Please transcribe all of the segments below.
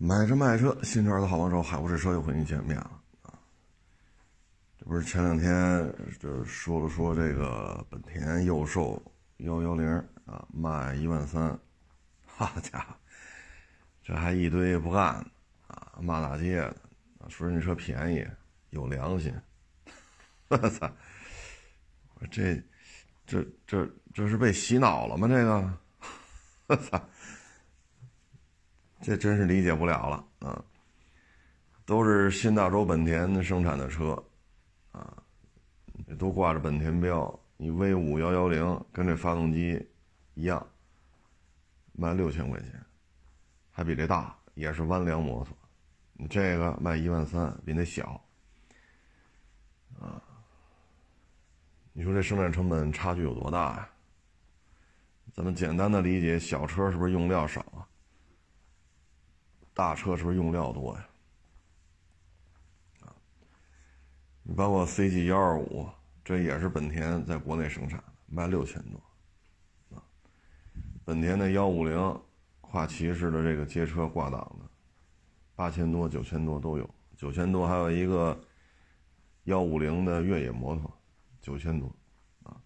买车卖车，新车的好帮手，海沃士车又和您见面了啊！这不是前两天就说了说这个本田又售幺幺零啊，卖一万三，好家伙，这还一堆不干啊，骂大街的啊，说人家车便宜，有良心，我操！我这这这这是被洗脑了吗？这个，我操！这真是理解不了了啊！都是新大洲本田生产的车，啊，都挂着本田标。你 V 五幺幺零跟这发动机一样，卖六千块钱，还比这大，也是弯梁摩托。你这个卖一万三，比那小，啊，你说这生产成本差距有多大呀？咱们简单的理解，小车是不是用料少啊？大车是不是用料多呀？啊，你包括 CG 幺二五，这也是本田在国内生产的，卖六千多，啊，本田的幺五零跨骑式的这个街车挂档的，八千多、九千多都有，九千多还有一个幺五零的越野摩托，九千多，啊，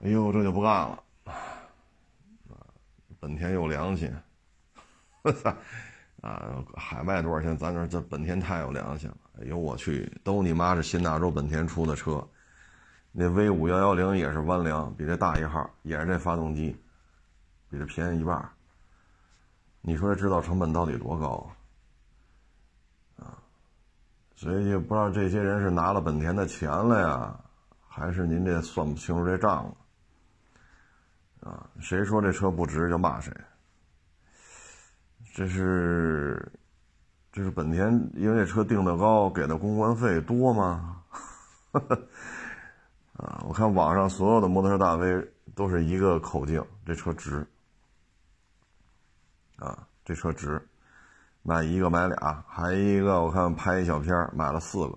哎呦，这就不干了，啊，本田有良心。我操！啊，海外多少钱？咱这这本田太有良心了。哎呦我去，都你妈是新大洲本田出的车，那 V 五幺幺零也是弯梁，比这大一号，也是这发动机，比这便宜一半。你说这制造成本到底多高啊？啊，所以就不知道这些人是拿了本田的钱了呀，还是您这算不清楚这账了？啊，谁说这车不值就骂谁。这是，这是本田，因为这车定的高，给的公关费多吗？啊，我看网上所有的摩托车大 V 都是一个口径，这车值。啊，这车值，买一个买俩，还一个我看拍一小片买了四个，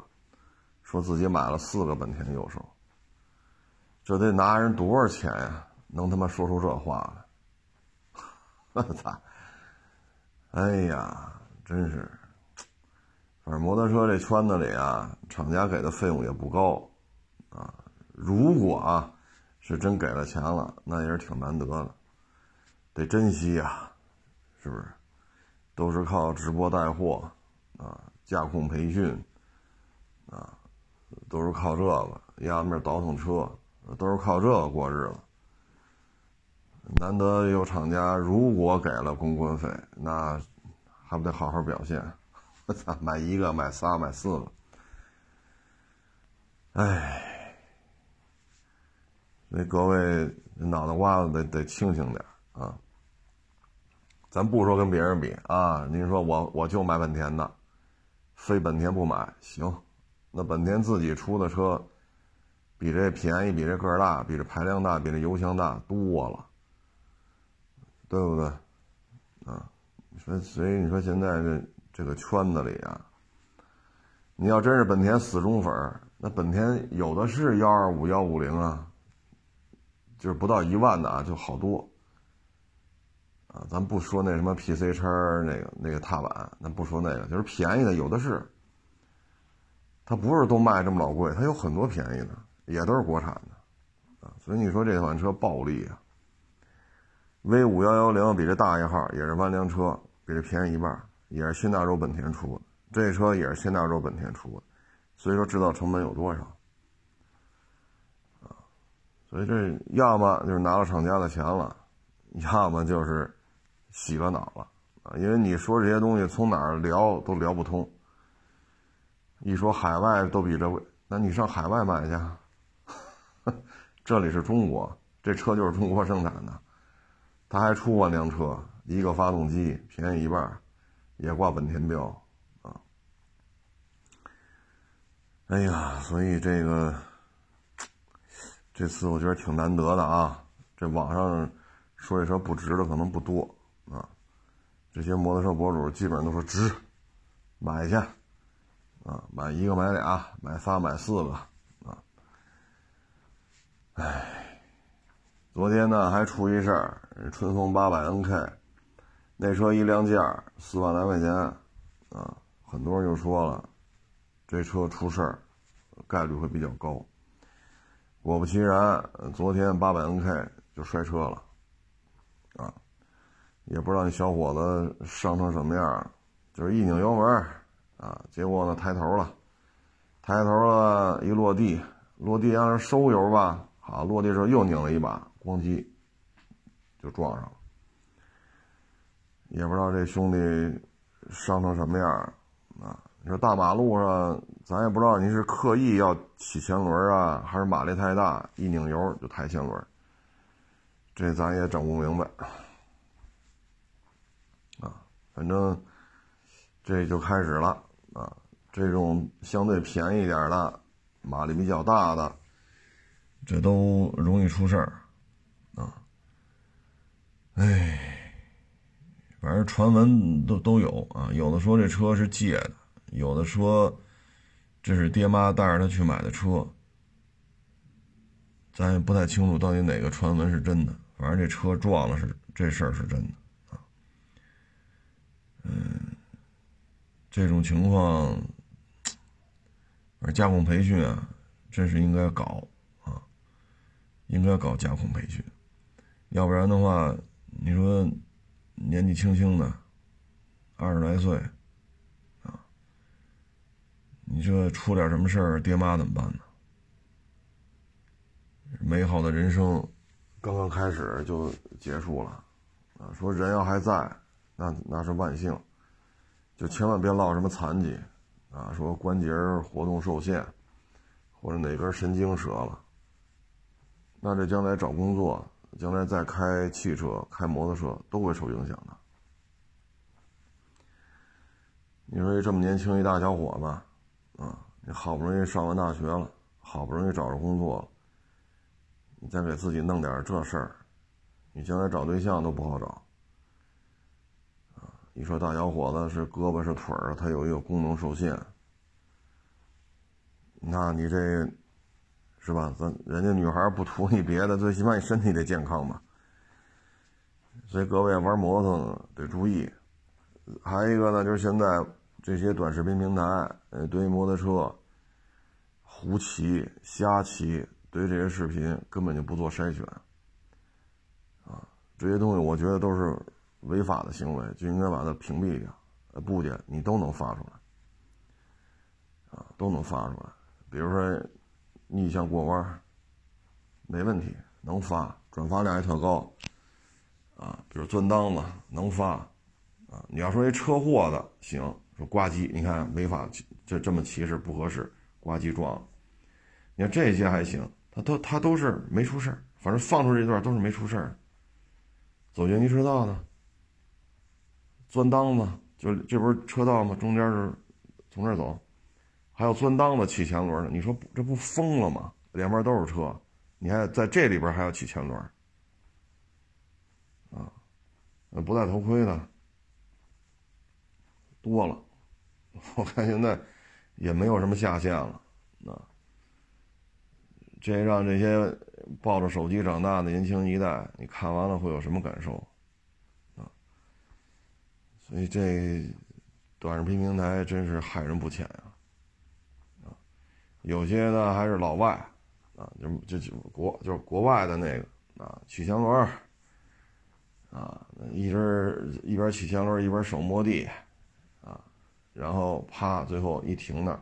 说自己买了四个本田右手，这得拿人多少钱呀？能他妈说出这话来？我操！哎呀，真是，反正摩托车这圈子里啊，厂家给的费用也不高，啊，如果啊是真给了钱了，那也是挺难得的，得珍惜呀，是不是？都是靠直播带货，啊，驾控培训，啊，都是靠这个压面倒腾车，都是靠这个过日子。难得有厂家，如果给了公关费，那还不得好好表现？我操，买一个，买仨，买四个，哎，那各位脑袋瓜子得得清醒点啊！咱不说跟别人比啊，您说我我就买本田的，非本田不买，行，那本田自己出的车，比这便宜，比这个儿大，比这排量大，比这油箱大多了。对不对？啊，所以所以你说现在这这个圈子里啊，你要真是本田死忠粉儿那本田有的是幺二五幺五零啊，就是不到一万的啊，就好多。啊，咱不说那什么 PC 叉那个那个踏板，咱不说那个，就是便宜的有的是。它不是都卖这么老贵，它有很多便宜的，也都是国产的，啊，所以你说这款车暴利啊。V 五幺幺零比这大一号，也是弯梁车，比这便宜一半，也是新大洲本田出的。这车也是新大洲本田出的，所以说制造成本有多少？啊，所以这要么就是拿了厂家的钱了，要么就是洗了脑了啊！因为你说这些东西从哪儿聊都聊不通。一说海外都比这贵，那你上海外买去，这里是中国，这车就是中国生产的。他还出过辆车，一个发动机便宜一半，也挂本田标，啊，哎呀，所以这个这次我觉得挺难得的啊。这网上说这车不值的可能不多啊，这些摩托车博主基本上都说值，买去，啊，买一个买俩，买仨买四个，啊，哎。昨天呢还出一事儿，春风八百 NK 那车一亮价四万来块钱，啊，很多人就说了，这车出事儿概率会比较高。果不其然，昨天八百 NK 就摔车了，啊，也不知道那小伙子伤成什么样，就是一拧油门，啊，结果呢抬头了，抬头了一落地，落地让人收油吧，好，落地时候又拧了一把，咣叽就撞上了。也不知道这兄弟伤成什么样啊！你说大马路上，咱也不知道你是刻意要起前轮啊，还是马力太大，一拧油就抬前轮，这咱也整不明白啊。反正这就开始了啊，这种相对便宜点的，马力比较大的，这都容易出事儿。哎。反正传闻都都有啊，有的说这车是借的，有的说这是爹妈带着他去买的车，咱也不太清楚到底哪个传闻是真的。反正这车撞了是这事儿是真的啊。嗯，这种情况，而驾控培训啊，真是应该搞啊，应该搞驾控培训，要不然的话，你说。年纪轻轻的，二十来岁，啊，你这出点什么事儿，爹妈怎么办呢？美好的人生刚刚开始就结束了，啊，说人要还在，那那是万幸，就千万别落什么残疾，啊，说关节活动受限，或者哪根神经折了，那这将来找工作。将来再开汽车、开摩托车都会受影响的。你说这么年轻一大小伙子，啊，你好不容易上完大学了，好不容易找着工作了，你再给自己弄点这事儿，你将来找对象都不好找。啊，你说大小伙子是胳膊是腿儿，他有一个功能受限，那你这。是吧？咱人家女孩不图你别的，最起码你身体得健康吧。所以各位玩摩托得注意。还有一个呢，就是现在这些短视频平台，呃，对于摩托车胡骑、瞎骑，对于这些视频根本就不做筛选。啊，这些东西我觉得都是违法的行为，就应该把它屏蔽掉。呃，不的，你都能发出来，啊，都能发出来。比如说。逆向过弯没问题，能发，转发量也特高，啊，比如钻裆子能发，啊，你要说一车祸的行，说呱唧，你看违法，这这么骑是不合适，呱唧撞，你看这些还行，他都他都是没出事反正放出这段都是没出事走应急车道呢，钻裆子，就这不是车道吗？中间是从这儿走。还有钻裆的起前轮的，你说这不疯了吗？两边都是车，你还在这里边还要起前轮，啊，不戴头盔的多了，我看现在也没有什么下限了，啊，这让这些抱着手机长大的年轻一代，你看完了会有什么感受？啊，所以这短视频平台真是害人不浅呀。有些呢还是老外，啊，就就就国就是国外的那个啊，起前轮啊，一直一边起前轮一边手摸地，啊，然后啪，最后一停那儿，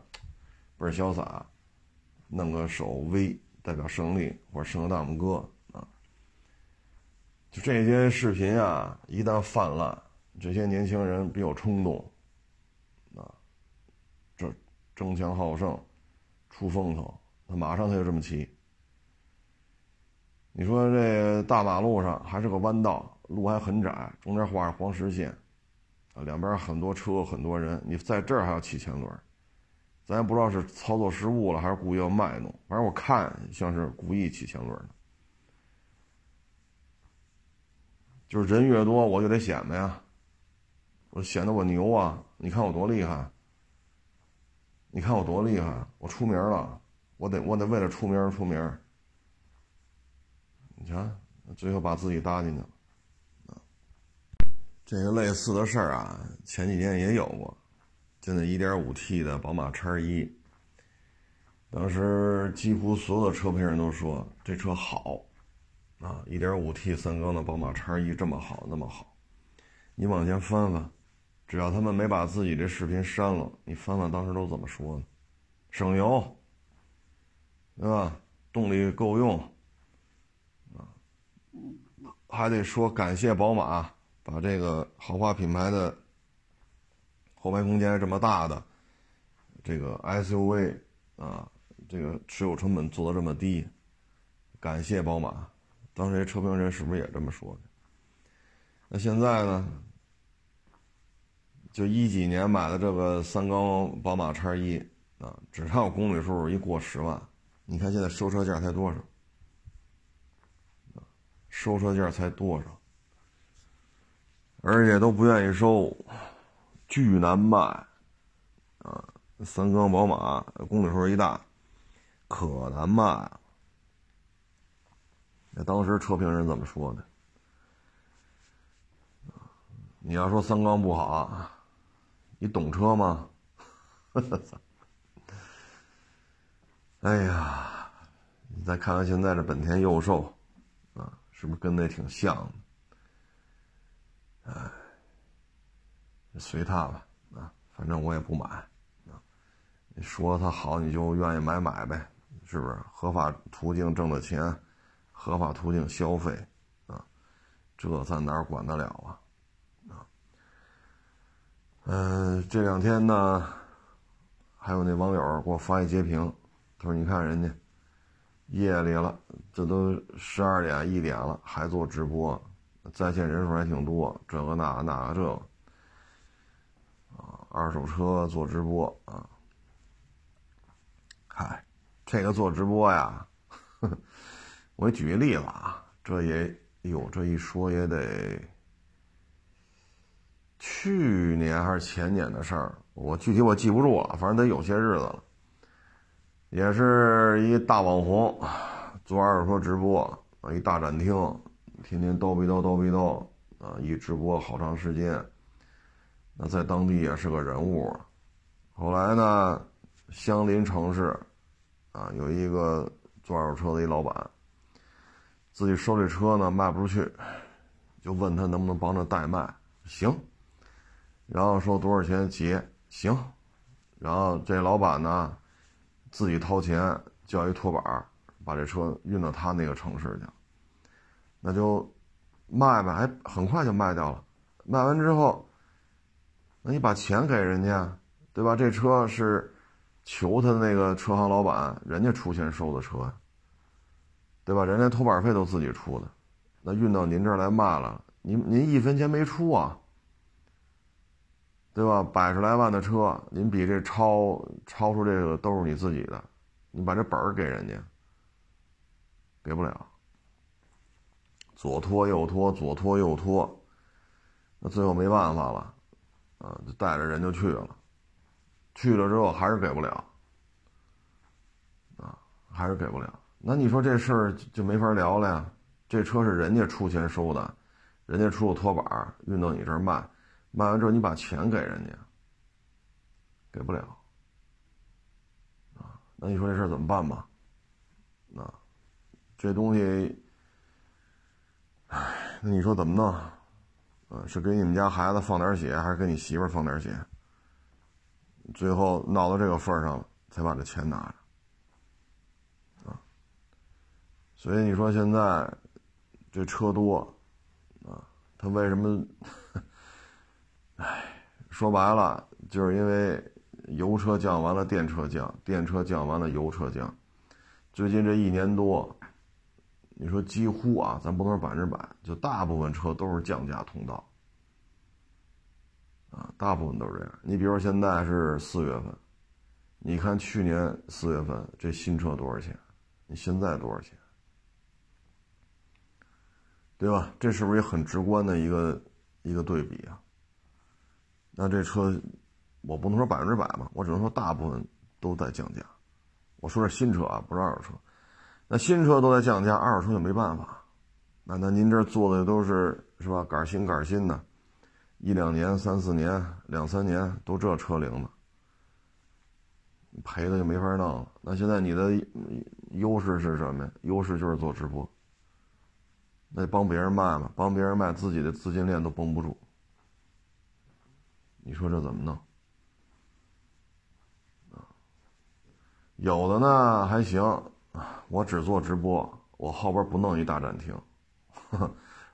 倍儿潇洒，弄个手 V 代表胜利或者伸个大拇哥啊，就这些视频啊，一旦泛滥，这些年轻人比较冲动，啊，这争强好胜。出风头，他马上他就这么骑。你说这大马路上还是个弯道，路还很窄，中间画着黄实线，啊，两边很多车很多人，你在这儿还要起前轮，咱也不知道是操作失误了还是故意要卖弄，反正我看像是故意起前轮的。就是人越多，我就得显摆呀，我显得我牛啊！你看我多厉害。你看我多厉害，我出名了，我得我得为了出名而出名。你瞧，最后把自己搭进去了，这个类似的事儿啊，前几年也有过，就那 1.5T 的宝马叉一，当时几乎所有的车评人都说这车好，啊，1.5T 三缸的宝马叉一这么好那么好，你往前翻翻，只要他们没把自己这视频删了，你翻翻当时都怎么说的？省油，对吧？动力够用，啊，还得说感谢宝马把这个豪华品牌的后排空间这么大的这个 SUV 啊，这个持有成本做的这么低，感谢宝马。当时这车评人是不是也这么说的？那现在呢？就一几年买的这个三缸宝马叉一啊，只要公里数一过十万。你看现在收车价才多少？收车价才多少？而且都不愿意收，巨难卖，啊，三缸宝马公里数一大，可难卖。那当时车评人怎么说的？你要说三缸不好，你懂车吗？哎呀，你再看看现在这本田佑兽，啊，是不是跟那挺像的？哎，随他吧，啊，反正我也不买，啊，你说它好，你就愿意买买呗，是不是？合法途径挣的钱，合法途径消费，啊，这咱哪管得了？啊，嗯，这两天呢，还有那网友给我发一截屏。他说：“你看人家夜里了，这都十二点一点了，还做直播，在线人数还挺多。这个那那个这个啊，二手车做直播啊。嗨，这个做直播呀，我举个例子啊，这也有这一说也得去年还是前年的事儿，我具体我记不住了，反正得有些日子了。”也是一大网红，做二手车直播啊，一大展厅，天天叨逼叨叨逼叨啊，一直播好长时间。那在当地也是个人物。后来呢，相邻城市啊，有一个做二手车的一老板，自己收这车呢卖不出去，就问他能不能帮着代卖，行。然后说多少钱结，行。然后这老板呢。自己掏钱叫一拖板把这车运到他那个城市去，那就卖呗，还很快就卖掉了。卖完之后，那你把钱给人家，对吧？这车是求他的那个车行老板，人家出钱收的车，对吧？人家拖板费都自己出的，那运到您这儿来卖了，您您一分钱没出啊？对吧？百十来万的车，您比这超超出这个都是你自己的，你把这本儿给人家，给不了。左拖右拖，左拖右拖，那最后没办法了，啊，就带着人就去了，去了之后还是给不了，啊，还是给不了。那你说这事儿就没法聊了呀？这车是人家出钱收的，人家出个拖板运到你这儿卖。卖完之后，你把钱给人家，给不了，啊，那你说这事怎么办吧？啊，这东西，唉，那你说怎么弄？啊，是给你们家孩子放点血，还是给你媳妇放点血？最后闹到这个份上了，才把这钱拿着，啊，所以你说现在这车多，啊，他为什么？唉，说白了，就是因为油车降完了，电车降，电车降完了，油车降。最近这一年多，你说几乎啊，咱不能说百分之百，就大部分车都是降价通道。啊，大部分都是这样。你比如说现在是四月份，你看去年四月份这新车多少钱？你现在多少钱？对吧？这是不是也很直观的一个一个对比啊？那这车，我不能说百分之百吧，我只能说大部分都在降价。我说是新车啊，不是二手车。那新车都在降价，二手车就没办法。那那您这做的都是是吧？杆新杆新的，一两年、三四年、两三年都这车龄了，赔的就没法弄了。那现在你的优势是什么呀？优势就是做直播。那帮别人卖嘛，帮别人卖，自己的资金链都绷不住。你说这怎么弄？有的呢还行，我只做直播，我后边不弄一大展厅，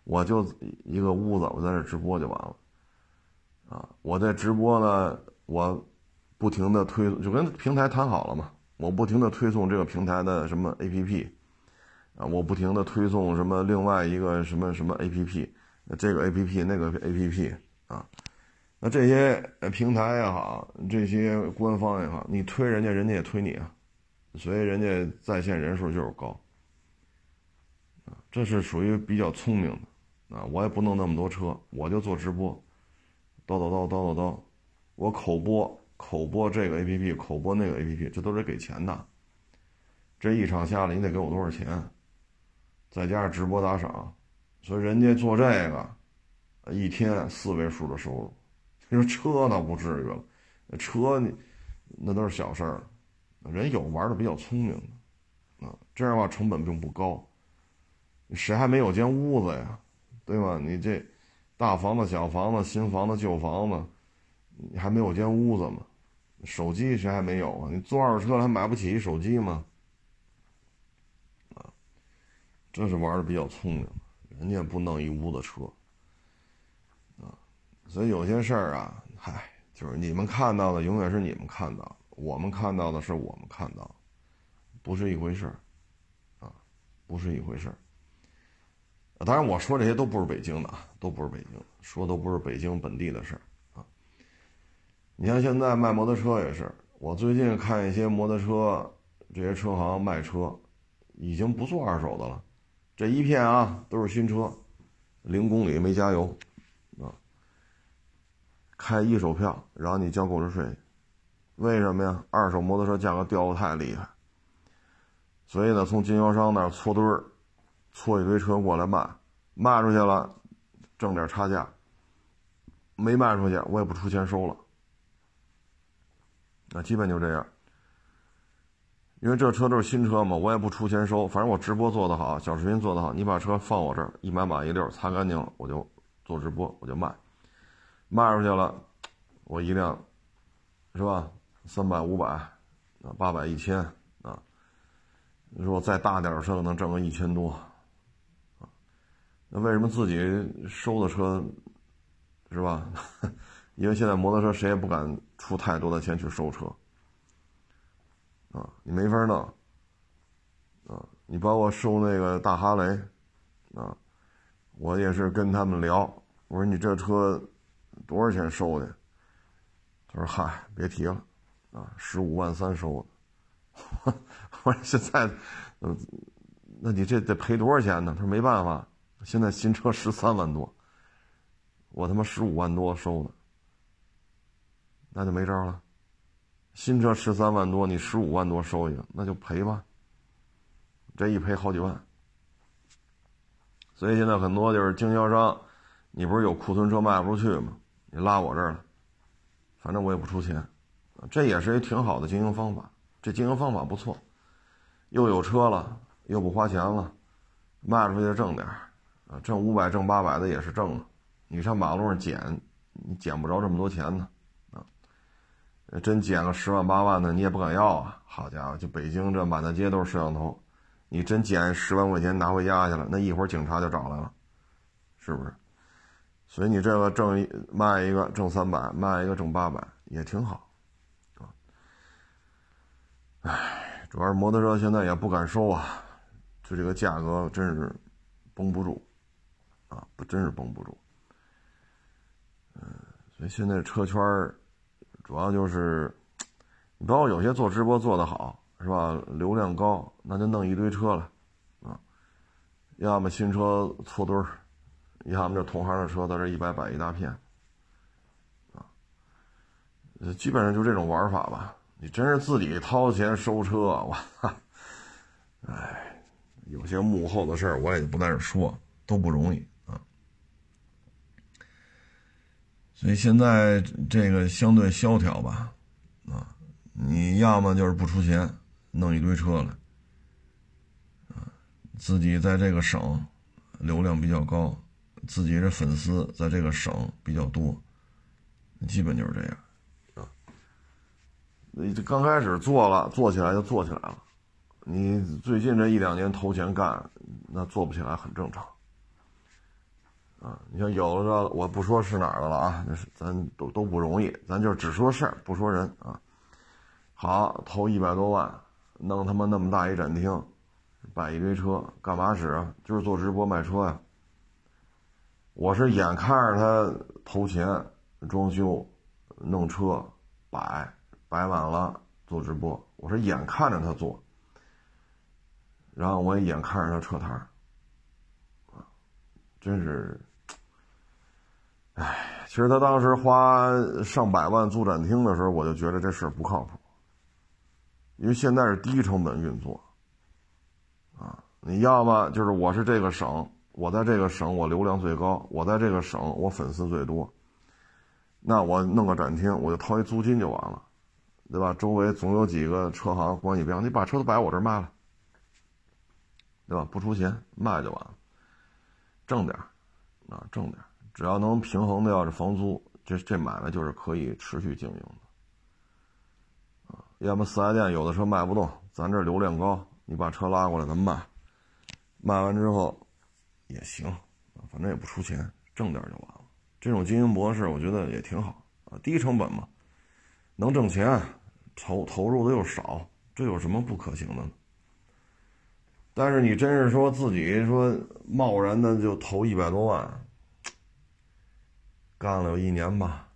我就一个屋子，我在这直播就完了。啊，我在直播呢，我不停的推，就跟平台谈好了嘛，我不停的推送这个平台的什么 APP，啊，我不停的推送什么另外一个什么什么 APP，这个 APP 那个 APP 啊。那这些平台也好，这些官方也好，你推人家，人家也推你啊，所以人家在线人数就是高，啊，这是属于比较聪明的，啊，我也不弄那么多车，我就做直播，叨叨叨叨叨叨，我口播口播这个 A P P，口播那个 A P P，这都是给钱的，这一场下来你得给我多少钱，再加上直播打赏，所以人家做这个，一天四位数的收入。你说车倒不至于了，车你那都是小事儿，人有玩的比较聪明的，啊，这样的话成本并不高，谁还没有间屋子呀，对吧？你这大房子、小房子、新房子、旧房子，你还没有间屋子吗？手机谁还没有啊？你坐二手车还买不起一手机吗？啊，这是玩的比较聪明，人家不弄一屋子车。所以有些事儿啊，嗨，就是你们看到的永远是你们看到，我们看到的是我们看到，不是一回事儿，啊，不是一回事儿。当然我说这些都不是北京的啊，都不是北京，说都不是北京本地的事儿啊。你像现在卖摩托车也是，我最近看一些摩托车这些车行卖车，已经不做二手的了，这一片啊都是新车，零公里没加油。开一手票，然后你交购置税，为什么呀？二手摩托车价格掉的太厉害，所以呢，从经销商那儿搓堆儿，搓一堆车过来卖，卖出去了，挣点差价；没卖出去，我也不出钱收了。那基本就这样，因为这车都是新车嘛，我也不出钱收，反正我直播做得好，小视频做得好，你把车放我这儿，一买满一溜，擦干净了，我就做直播，我就卖。卖出去了，我一辆，是吧？三百、五百，啊，八百、一千，啊，你说再大点的车能挣个一千多，啊，那为什么自己收的车，是吧？因为现在摩托车谁也不敢出太多的钱去收车，啊，你没法弄，啊，你包括收那个大哈雷，啊，我也是跟他们聊，我说你这车。多少钱收的？他说：“嗨，别提了，啊，十五万三收的。”我说：“现在，嗯，那你这得赔多少钱呢？”他说：“没办法，现在新车十三万多，我他妈十五万多收的，那就没招了。新车十三万多，你十五万多收一个，那就赔吧。这一赔好几万，所以现在很多就是经销商，你不是有库存车卖不出去吗？”你拉我这儿了，反正我也不出钱，这也是一挺好的经营方法。这经营方法不错，又有车了，又不花钱了，卖出去挣点儿，啊，挣五百挣八百的也是挣了。你上马路上捡，你捡不着这么多钱呢，啊，真捡个十万八万的你也不敢要啊。好家伙，就北京这满大街都是摄像头，你真捡十万块钱拿回家去了，那一会儿警察就找来了，是不是？所以你这个挣一卖一个挣三百，卖一个挣八百也挺好，啊，唉，主要是摩托车现在也不敢收啊，就这个价格真是绷不住，啊，不真是绷不住，嗯，所以现在车圈主要就是，你包括有些做直播做得好，是吧？流量高，那就弄一堆车了，啊，要么新车搓堆儿。你看我们这同行的车，在这一百摆一大片，啊，基本上就这种玩法吧。你真是自己掏钱收车，我操！哎，有些幕后的事儿我也就不在这说，都不容易啊。所以现在这个相对萧条吧，啊，你要么就是不出钱，弄一堆车来，啊，自己在这个省流量比较高，自己的粉丝在这个省比较多，基本就是这样，啊，你这刚开始做了，做起来就做起来了。你最近这一两年投钱干，那做不起来很正常，啊，你像有的我不说是哪儿的了啊，那是咱都都不容易，咱就只说事儿不说人啊。好，投一百多万，弄他妈那么大一展厅，摆一堆车，干嘛使啊？就是做直播卖车呀。我是眼看着他投钱装修、弄车、摆摆满了做直播，我是眼看着他做。然后我也眼看着他撤摊，真是，哎，其实他当时花上百万租展厅的时候，我就觉得这事不靠谱，因为现在是低成本运作，啊，你要么就是我是这个省，我在这个省我流量最高，我在这个省我粉丝最多，那我弄个展厅，我就掏一租金就完了，对吧？周围总有几个车行关系不好，你把车都摆我这儿卖了。对吧？不出钱卖就完了，挣点啊，挣点只要能平衡掉这房租，这这买卖就是可以持续经营的。啊，要么四 S 店有的车卖不动，咱这流量高，你把车拉过来咱卖，卖完之后也行，反正也不出钱，挣点就完了。这种经营模式我觉得也挺好啊，低成本嘛，能挣钱，投投入的又少，这有什么不可行的呢？但是你真是说自己说贸然的就投一百多万，干了有一年吧，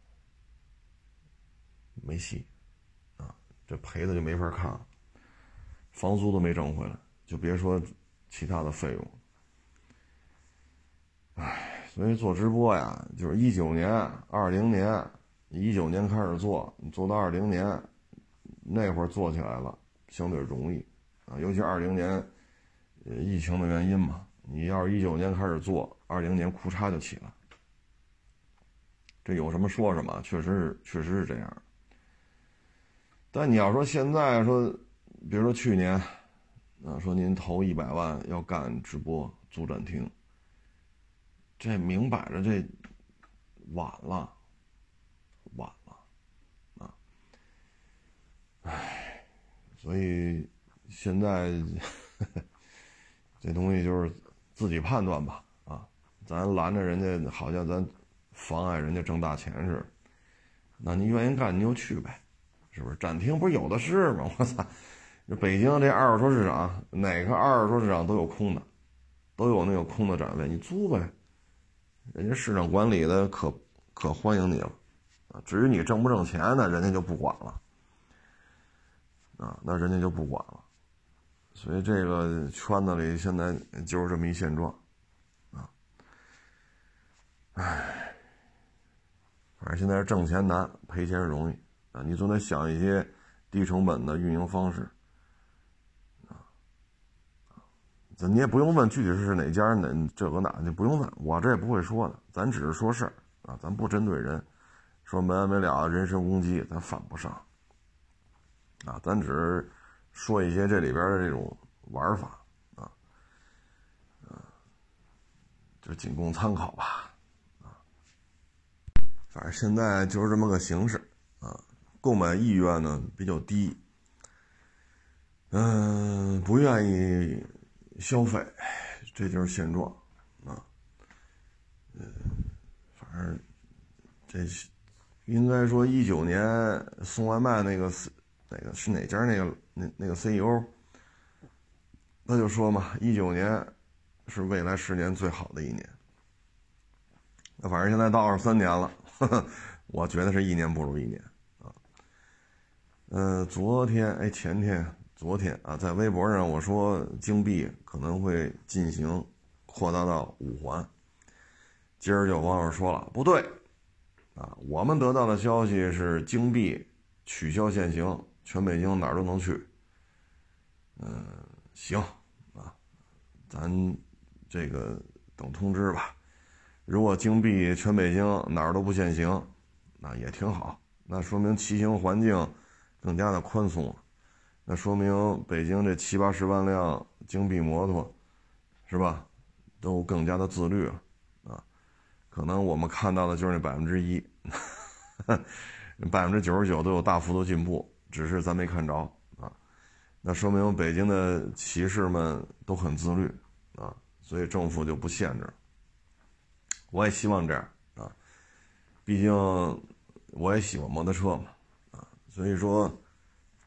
没戏，啊，这赔的就没法看了，房租都没挣回来，就别说其他的费用。唉，所以做直播呀，就是一九年、二零年，一九年开始做，做到二零年，那会儿做起来了，相对容易，啊，尤其二零年。呃，疫情的原因嘛，你要是一九年开始做，二零年库差就起了，这有什么说什么，确实是确实是这样。但你要说现在说，比如说去年，啊，说您投一百万要干直播租展厅，这明摆着这晚了，晚了，啊，唉，所以现在。这东西就是自己判断吧，啊，咱拦着人家，好像咱妨碍人家挣大钱似的。那你愿意干你就去呗，是不是？展厅不是有的是吗？我操，这北京这二手车市场，哪个二手车市场都有空的，都有那个空的展位，你租呗。人家市场管理的可可欢迎你了，啊，至于你挣不挣钱呢，人家就不管了，啊，那人家就不管了。所以这个圈子里现在就是这么一现状，啊，唉，反正现在是挣钱难，赔钱容易啊！你总得想一些低成本的运营方式，啊，你也不用问具体是哪家哪这个哪，你不用问，我这也不会说的，咱只是说事儿啊，咱不针对人，说没完没了人身攻击，咱犯不上，啊，咱只是。说一些这里边的这种玩法啊，啊，就仅供参考吧，啊，反正现在就是这么个形式啊，购买意愿呢比较低，嗯，不愿意消费，这就是现状啊，嗯，反正这应该说一九年送外卖那个是哪个是哪家那个？那那个 CEO，他就说嘛，一九年是未来十年最好的一年。那反正现在到二三年了，我觉得是一年不如一年啊。嗯，昨天哎前天昨天啊，在微博上我说京币可能会进行扩大到五环，今儿就网友说了不对啊，我们得到的消息是京币取消限行。全北京哪儿都能去，嗯，行啊，咱这个等通知吧。如果京币全北京哪儿都不限行那也挺好。那说明骑行环境更加的宽松了，那说明北京这七八十万辆金币摩托，是吧？都更加的自律了啊。可能我们看到的就是那百分之一，百分之九十九都有大幅度进步，只是咱没看着啊。那说明北京的骑士们都很自律啊，所以政府就不限制。我也希望这样啊，毕竟。我也喜欢摩托车嘛，啊，所以说，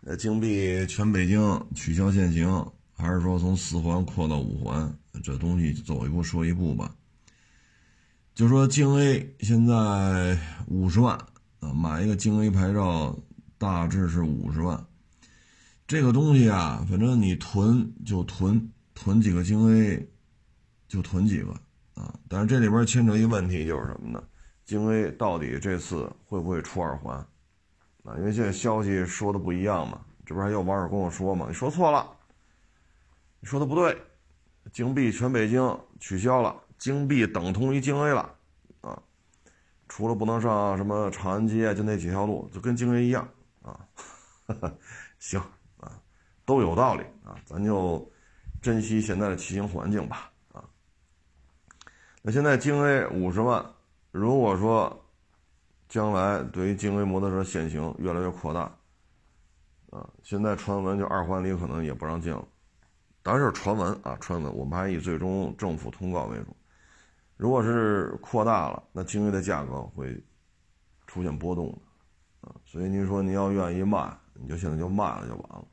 呃，京 B 全北京取消限行，还是说从四环扩到五环，这东西走一步说一步吧。就说京 A 现在五十万啊，买一个京 A 牌照大致是五十万。这个东西啊，反正你囤就囤，囤几个京 A 就囤几个啊。但是这里边牵扯一个问题就是什么呢？京 A 到底这次会不会出二环？啊，因为现在消息说的不一样嘛，这不还有网友跟我说嘛，你说错了，你说的不对，京 B 全北京取消了，京 B 等同于京 A 了，啊，除了不能上什么长安街，就那几条路，就跟京 A 一样啊，行啊，都有道理啊，咱就珍惜现在的骑行环境吧，啊，那现在京 A 五十万。如果说将来对于京 A 摩托车限行越来越扩大，啊，现在传闻就二环里可能也不让进了，当然是传闻啊，传闻，我们还以最终政府通告为主。如果是扩大了，那京 A 的价格会出现波动的，啊，所以您说您要愿意卖，你就现在就卖了就完了。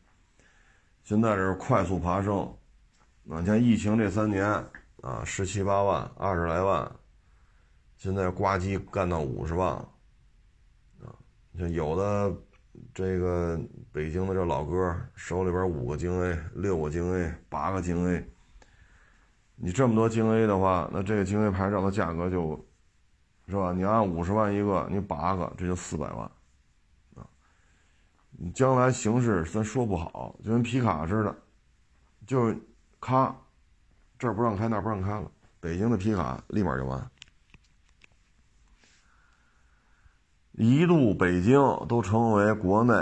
现在是快速爬升，啊，像疫情这三年啊，十七八万，二十来万。现在呱唧干到五十万了，像有的这个北京的这老哥手里边五个京 A、六个京 A、八个京 A，你这么多京 A 的话，那这个京 A 牌照的价格就，是吧？你按五十万一个，你八个这就四百万，啊，你将来形势咱说不好，就跟皮卡似的，就咔，这儿不让开那儿不让开了，北京的皮卡立马就完。一度北京都成为国内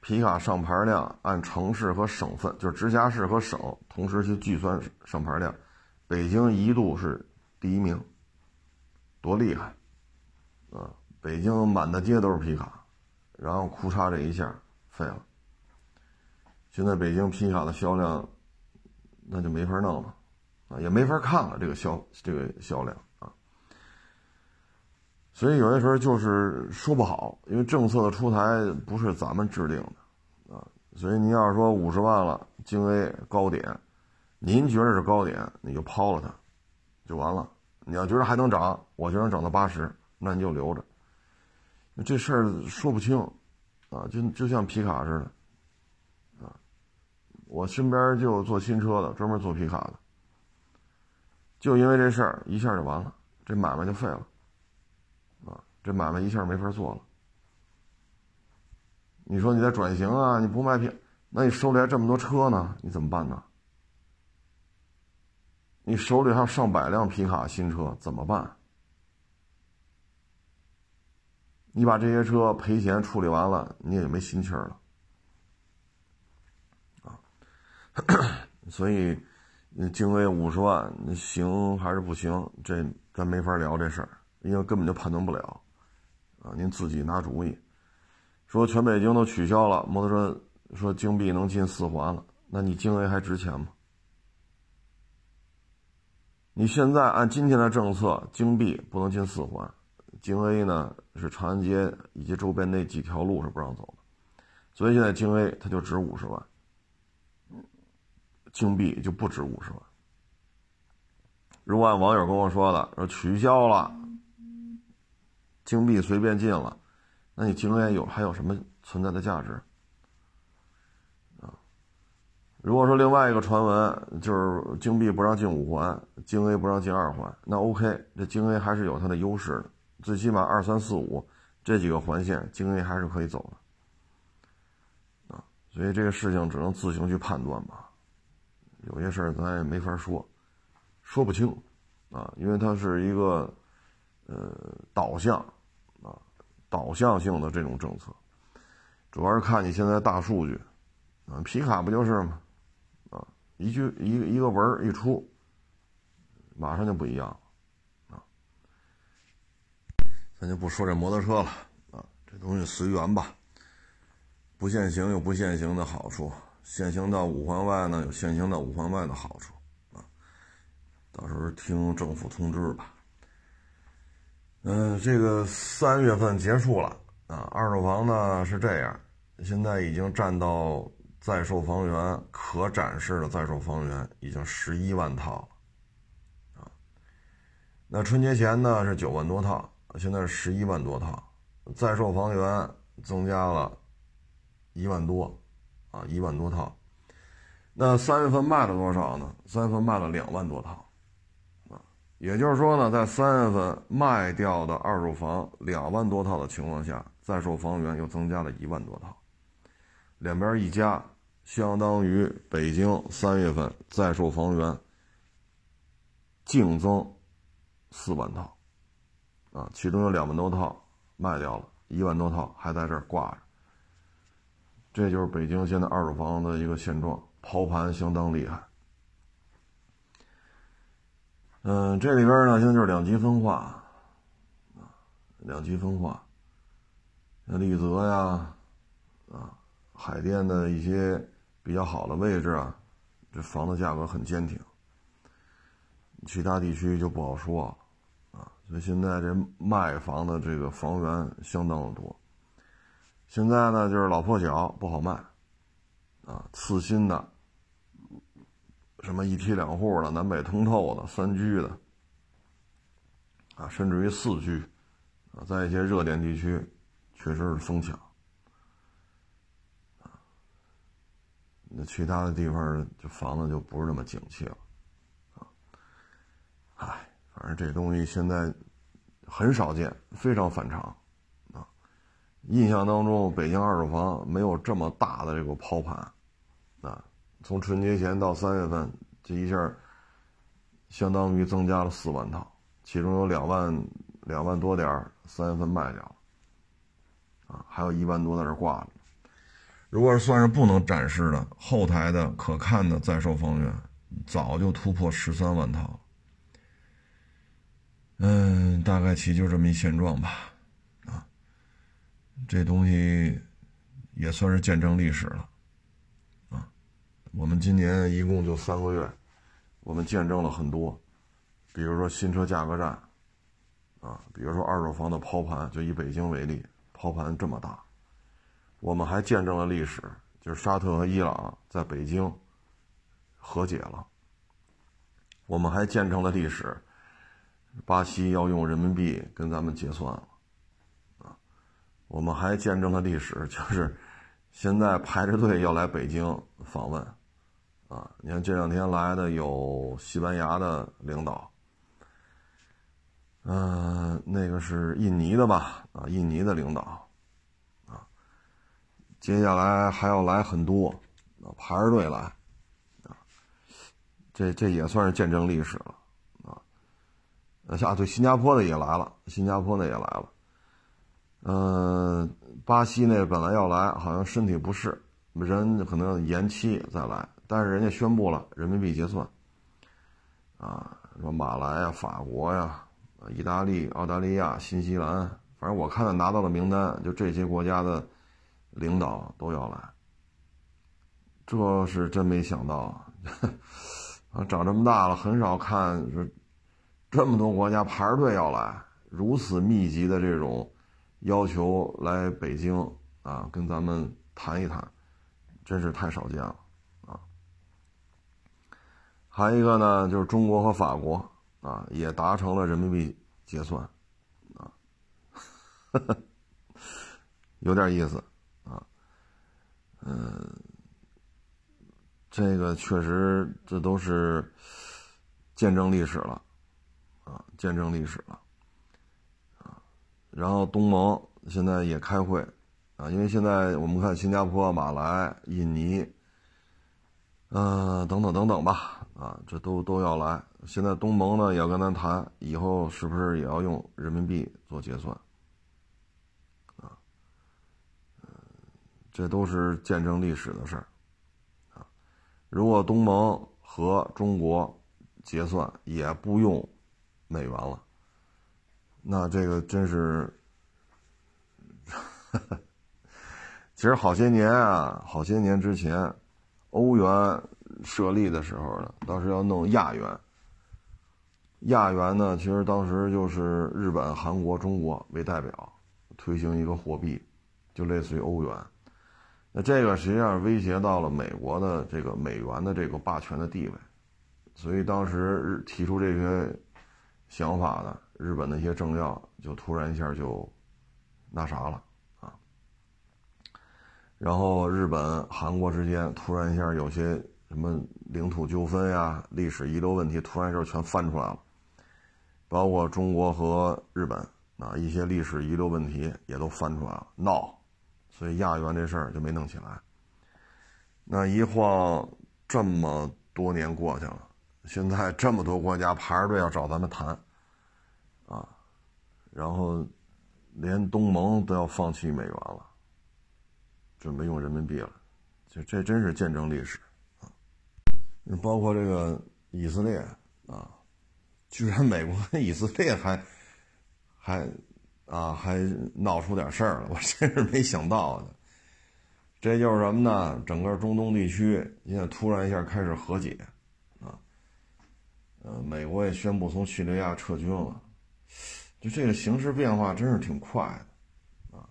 皮卡上牌量按城市和省份，就是直辖市和省同时去计算上牌量，北京一度是第一名，多厉害啊！北京满大街都是皮卡，然后库嚓这一下废了。现在北京皮卡的销量那就没法弄了啊，也没法看了这个销这个销量。所以有些时候就是说不好，因为政策的出台不是咱们制定的，啊，所以您要是说五十万了，京 A 高点，您觉得是高点，你就抛了它，就完了。你要觉得还能涨，我觉得能涨到八十，那你就留着。这事儿说不清，啊，就就像皮卡似的，啊，我身边就做新车的，专门做皮卡的，就因为这事儿一下就完了，这买卖就废了。这买卖一下没法做了。你说你在转型啊？你不卖皮，那你手里还这么多车呢？你怎么办呢？你手里还有上百辆皮卡新车，怎么办？你把这些车赔钱处理完了，你也没心气儿了。所以，京 A 五十万，行还是不行？这咱没法聊这事儿，因为根本就判断不了。啊，您自己拿主意，说全北京都取消了摩托车，说京 B 能进四环了，那你京 A 还值钱吗？你现在按今天的政策，京 B 不能进四环，京 A 呢是长安街以及周边那几条路是不让走的，所以现在京 A 它就值五十万，京 B 就不值五十万。如果按网友跟我说的，说取消了。京 B 随便进了，那你京 A 有还有什么存在的价值啊？如果说另外一个传闻就是京 B 不让进五环，京 A 不让进二环，那 OK，这京 A 还是有它的优势的，最起码二三四五这几个环线，京 A 还是可以走的啊。所以这个事情只能自行去判断吧，有些事儿咱也没法说，说不清啊，因为它是一个呃导向。导向性的这种政策，主要是看你现在大数据，啊，皮卡不就是吗？啊，一句一个一个文一出，马上就不一样了，啊，咱就不说这摩托车了，啊，这东西随缘吧，不限行有不限行的好处，限行到五环外呢有限行到五环外的好处，啊，到时候听政府通知吧。嗯，这个三月份结束了啊，二手房呢是这样，现在已经占到在售房源可展示的在售房源已经十一万套了啊。那春节前呢是九万多套，现在是十一万多套，在售房源增加了一万多啊，一万多套。那三月份卖了多少呢？三月份卖了两万多套。也就是说呢，在三月份卖掉的二手房两万多套的情况下，在售房源又增加了一万多套，两边一加，相当于北京三月份在售房源净增四万套，啊，其中有两万多套卖掉了，一万多套还在这儿挂着，这就是北京现在二手房的一个现状，抛盘相当厉害。嗯，这里边呢，现在就是两极分化，两极分化。像丽泽呀，啊，海淀的一些比较好的位置啊，这房子价格很坚挺。其他地区就不好说，啊，所以现在这卖房的这个房源相当的多。现在呢，就是老破小不好卖，啊，次新的。什么一梯两户的、南北通透的、三居的，啊，甚至于四居，啊，在一些热点地区，确实是疯抢，啊，那其他的地方就房子就不是那么景气了，啊，唉，反正这东西现在很少见，非常反常，啊，印象当中北京二手房没有这么大的这个抛盘，从春节前到三月份，这一下相当于增加了四万套，其中有两万两万多点三月份卖掉了，啊，还有一万多在这挂着。如果是算是不能展示的后台的可看的在售房源，早就突破十三万套了。嗯，大概其就这么一现状吧，啊，这东西也算是见证历史了。我们今年一共就三个月，我们见证了很多，比如说新车价格战，啊，比如说二手房的抛盘，就以北京为例，抛盘这么大，我们还见证了历史，就是沙特和伊朗在北京和解了，我们还见证了历史，巴西要用人民币跟咱们结算了，啊，我们还见证了历史，就是现在排着队要来北京访问。啊，你看这两天来的有西班牙的领导，嗯，那个是印尼的吧？啊，印尼的领导，啊，接下来还要来很多，啊，排着队来，啊，这这也算是见证历史了，啊，啊，对，新加坡的也来了，新加坡的也来了，嗯，巴西那本来要来，好像身体不适，人可能延期再来。但是人家宣布了人民币结算，啊，什么马来呀、法国呀、意大利、澳大利亚、新西兰，反正我看到拿到的名单，就这些国家的领导都要来，这是真没想到啊！长这么大了，很少看这么多国家排着队要来，如此密集的这种要求来北京啊，跟咱们谈一谈，真是太少见了。还一个呢，就是中国和法国啊，也达成了人民币结算，啊，有点意思啊，嗯，这个确实这都是见证历史了，啊，见证历史了，啊，然后东盟现在也开会，啊，因为现在我们看新加坡、马来、印尼，嗯，等等等等吧。啊，这都都要来。现在东盟呢也要跟咱谈，以后是不是也要用人民币做结算？啊这都是见证历史的事儿啊。如果东盟和中国结算也不用美元了，那这个真是，其实好些年啊，好些年之前，欧元设立的时候呢，当时要弄亚元。亚元呢，其实当时就是日本、韩国、中国为代表推行一个货币，就类似于欧元。那这个实际上威胁到了美国的这个美元的这个霸权的地位，所以当时日提出这些想法的日本的一些政要就突然一下就那啥了啊。然后日本、韩国之间突然一下有些什么领土纠纷呀、历史遗留问题，突然就全翻出来了。包括中国和日本啊，一些历史遗留问题也都翻出来了，闹，所以亚元这事儿就没弄起来。那一晃这么多年过去了，现在这么多国家排着队要找咱们谈，啊，然后连东盟都要放弃美元了，准备用人民币了，就这真是见证历史！包括这个以色列啊。居然美国跟以色列还还啊还闹出点事儿了，我真是没想到的。这就是什么呢？整个中东地区现在突然一下开始和解啊，呃，美国也宣布从叙利亚撤军了，就这个形势变化真是挺快的啊，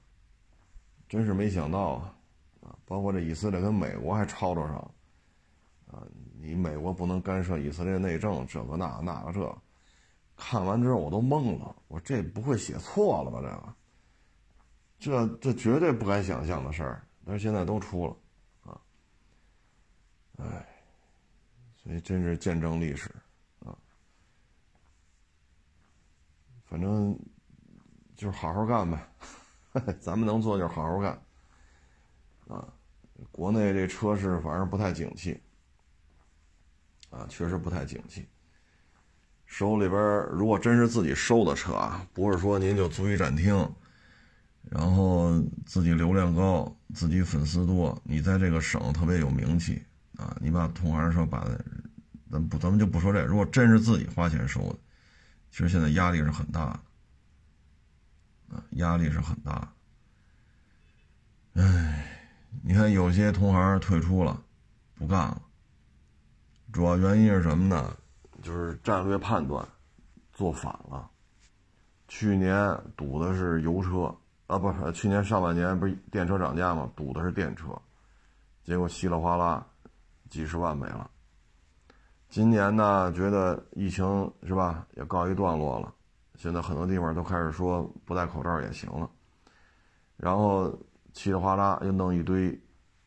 真是没想到啊啊！包括这以色列跟美国还吵吵上啊，你美国不能干涉以色列内政，这个那那个这。看完之后我都懵了，我这不会写错了吧？这个，这这绝对不敢想象的事儿，但是现在都出了，啊，哎，所以真是见证历史啊。反正就是好好干呗，咱们能做就好好干，啊，国内这车市反正不太景气，啊，确实不太景气。手里边如果真是自己收的车啊，不是说您就足以展厅，然后自己流量高，自己粉丝多，你在这个省特别有名气啊，你把同行说把，咱不咱们就不说这，如果真是自己花钱收的，其实现在压力是很大的，啊，压力是很大。唉，你看有些同行退出了，不干了，主要原因是什么呢？就是战略判断做反了。去年赌的是油车啊，不是去年上半年不是电车涨价吗？赌的是电车，结果稀里哗啦几十万没了。今年呢，觉得疫情是吧也告一段落了，现在很多地方都开始说不戴口罩也行了，然后稀里哗啦又弄一堆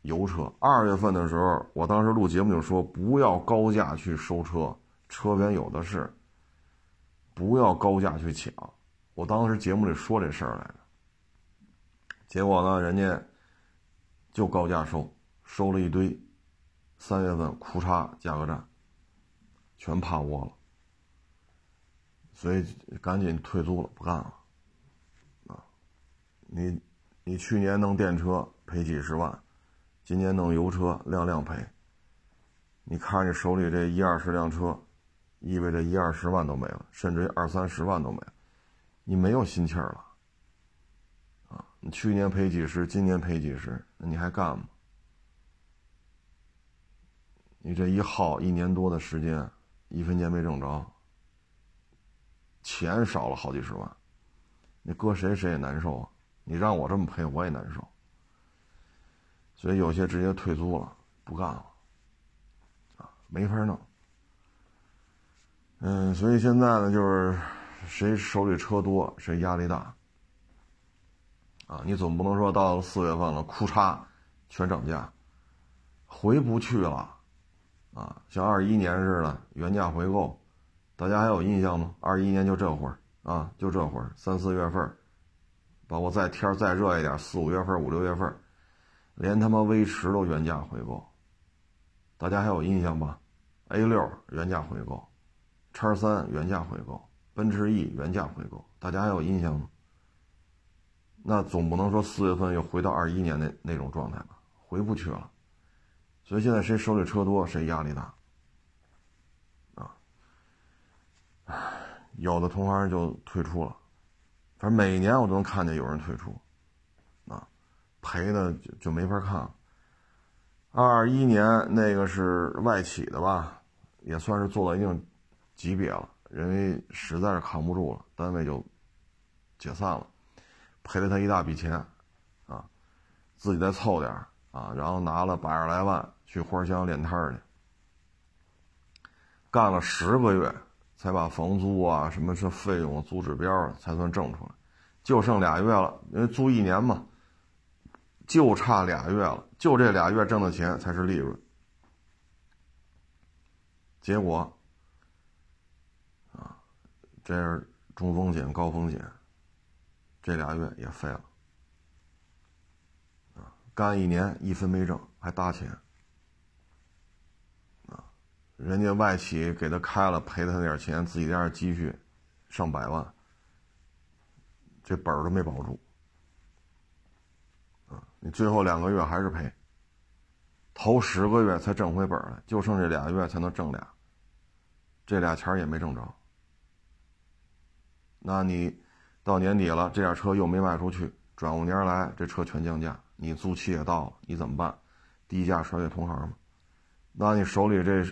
油车。二月份的时候，我当时录节目就说不要高价去收车。车源有的是，不要高价去抢。我当时节目里说这事儿来着，结果呢，人家就高价收，收了一堆。三月份库嚓价格战，全趴窝了，所以赶紧退租了，不干了。啊，你你去年弄电车赔几十万，今年弄油车辆辆赔。你看你手里这一二十辆车。意味着一二十万都没了，甚至于二三十万都没了，你没有心气儿了，啊！你去年赔几十，今年赔几十，那你还干吗？你这一耗一年多的时间，一分钱没挣着，钱少了好几十万，你搁谁谁也难受啊！你让我这么赔，我也难受。所以有些直接退租了，不干了，啊，没法弄。嗯，所以现在呢，就是谁手里车多，谁压力大。啊，你总不能说到了四月份了，库嚓，全涨价，回不去了。啊，像二一年似的原价回购，大家还有印象吗？二一年就这会儿啊，就这会儿三四月份，包括再天再热一点，四五月份、五六月份，连他妈威驰都原价回购，大家还有印象吧？A 六原价回购。叉三原价回购，奔驰 E 原价回购，大家还有印象吗？那总不能说四月份又回到二一年那那种状态吧？回不去了。所以现在谁手里车多，谁压力大。啊，有的同行就退出了，反正每年我都能看见有人退出，赔的就就没法看了。二一年那个是外企的吧，也算是做到一定级别了，因为实在是扛不住了，单位就解散了，赔了他一大笔钱，啊，自己再凑点啊，然后拿了百十来万去花乡练摊去，干了十个月。才把房租啊，什么这费用、租指标才算挣出来，就剩俩月了，因为租一年嘛，就差俩月了，就这俩月挣的钱才是利润。结果啊，这是中风险、高风险，这俩月也废了啊，干一年一分没挣，还搭钱。啊人家外企给他开了，赔他点钱，自己点积蓄，上百万，这本儿都没保住，你最后两个月还是赔，头十个月才挣回本来，就剩这俩月才能挣俩，这俩钱也没挣着，那你到年底了，这点车又没卖出去，转过年来这车全降价，你租期也到了，你怎么办？低价甩给同行吗？那你手里这？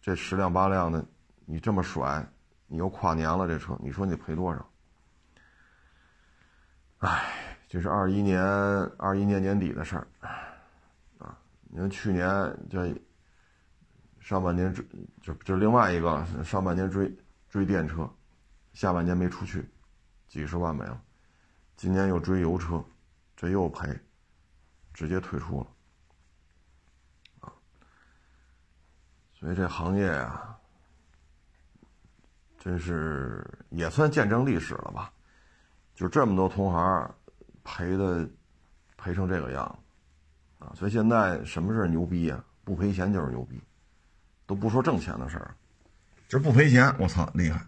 这十辆八辆的，你这么甩，你又跨年了，这车，你说你赔多少？哎，这是二一年二一年年底的事儿，啊，你看去年这上半年追就就另外一个上半年追追电车，下半年没出去，几十万没了，今年又追油车，这又赔，直接退出了。啊所以这行业啊，真是也算见证历史了吧？就这么多同行赔的赔成这个样子啊！所以现在什么是牛逼啊？不赔钱就是牛逼，都不说挣钱的事儿，这不赔钱，我操，厉害！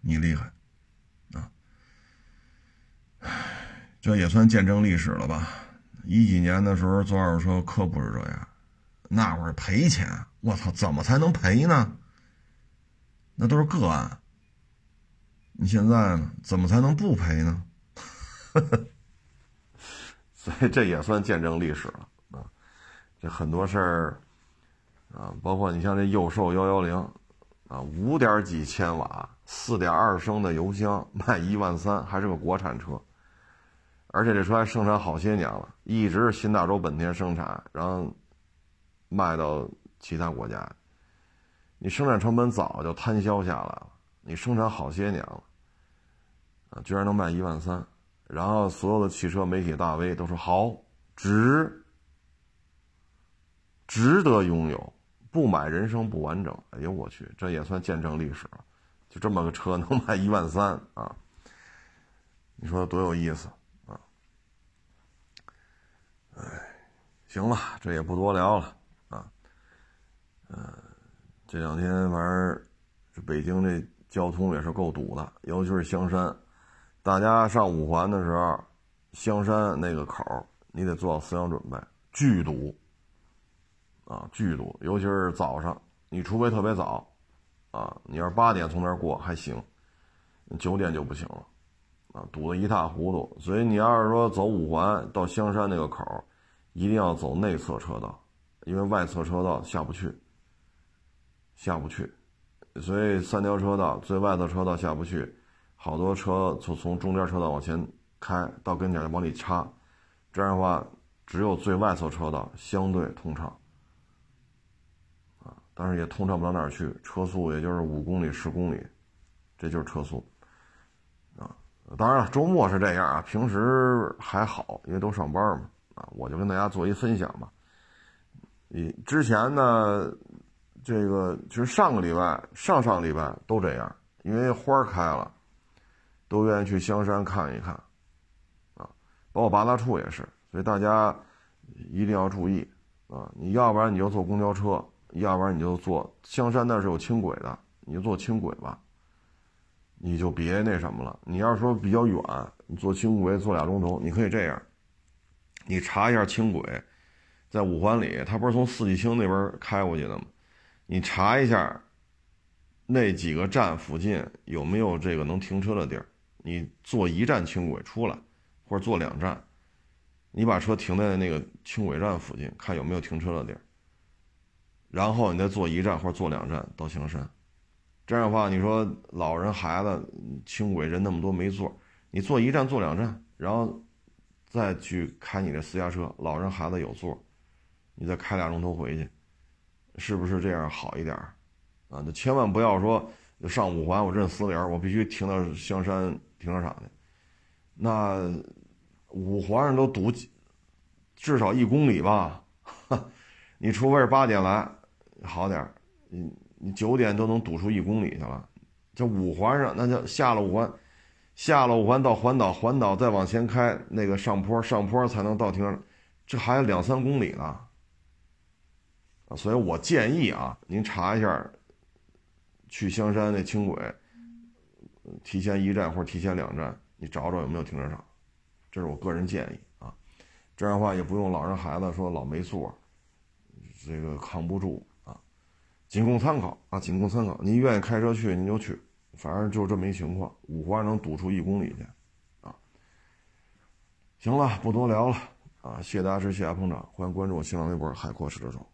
你厉害啊！这也算见证历史了吧？一几年的时候做二手车可不是这样。那会儿赔钱，我操，怎么才能赔呢？那都是个案。你现在呢？怎么才能不赔呢？呵 呵所以这也算见证历史了啊！这很多事儿啊，包括你像这右兽幺幺零啊，五点几千瓦，四点二升的油箱，卖一万三，还是个国产车，而且这车还生产好些年了，一直是新大洲本田生产，然后。卖到其他国家，你生产成本早就摊销下来了，你生产好些年了，啊，居然能卖一万三，然后所有的汽车媒体大 V 都说好，值，值得拥有，不买人生不完整。哎呦我去，这也算见证历史了，就这么个车能卖 一万三啊，你说多有意思啊？哎，行了，这也不多聊了啊。嗯，这两天反正这北京这交通也是够堵的，尤其是香山。大家上五环的时候，香山那个口你得做好思想准备，巨堵啊，巨堵！尤其是早上，你除非特别早啊，你要是八点从那儿过还行，九点就不行了啊，堵得一塌糊涂。所以你要是说走五环到香山那个口一定要走内侧车道，因为外侧车道下不去。下不去，所以三条车道最外侧车道下不去，好多车从从中间车道往前开到跟前就往里插，这样的话只有最外侧车道相对通畅，啊，但是也通畅不到哪儿去，车速也就是五公里十公里，这就是车速，啊，当然了，周末是这样啊，平时还好，因为都上班嘛，啊，我就跟大家做一分享吧，你之前呢。这个其实上个礼拜、上上个礼拜都这样，因为花开了，都愿意去香山看一看，啊，包括八大处也是，所以大家一定要注意啊！你要不然你就坐公交车，要不然你就坐香山那是有轻轨的，你就坐轻轨吧，你就别那什么了。你要是说比较远，你坐轻轨坐俩钟头，你可以这样，你查一下轻轨，在五环里，它不是从四季青那边开过去的吗？你查一下那几个站附近有没有这个能停车的地儿，你坐一站轻轨出来，或者坐两站，你把车停在那个轻轨站附近，看有没有停车的地儿，然后你再坐一站或者坐两站到香山。这样的话，你说老人孩子轻轨人那么多没座，你坐一站坐两站，然后再去开你的私家车，老人孩子有座，你再开俩钟头回去，是不是这样好一点？啊，那千万不要说上五环我认死理儿，我必须停到香山停车场去，那五环上都堵，至少一公里吧，你除非是八点来，好点儿，嗯。你九点都能堵出一公里去了，这五环上那就下了五环，下了五环到环岛，环岛再往前开那个上坡，上坡才能到停车场，这还有两三公里呢。所以我建议啊，您查一下，去香山那轻轨，提前一站或者提前两站，你找找有没有停车场，这是我个人建议啊。这样的话也不用老人孩子说老没座，这个扛不住啊。仅供参考啊，仅供参考。您愿意开车去，您就去，反正就这么一情况。五环能堵出一公里去，啊，行了，不多聊了啊！谢谢大家支持，谢谢捧场，欢迎关注我新浪微博“海阔试车手”。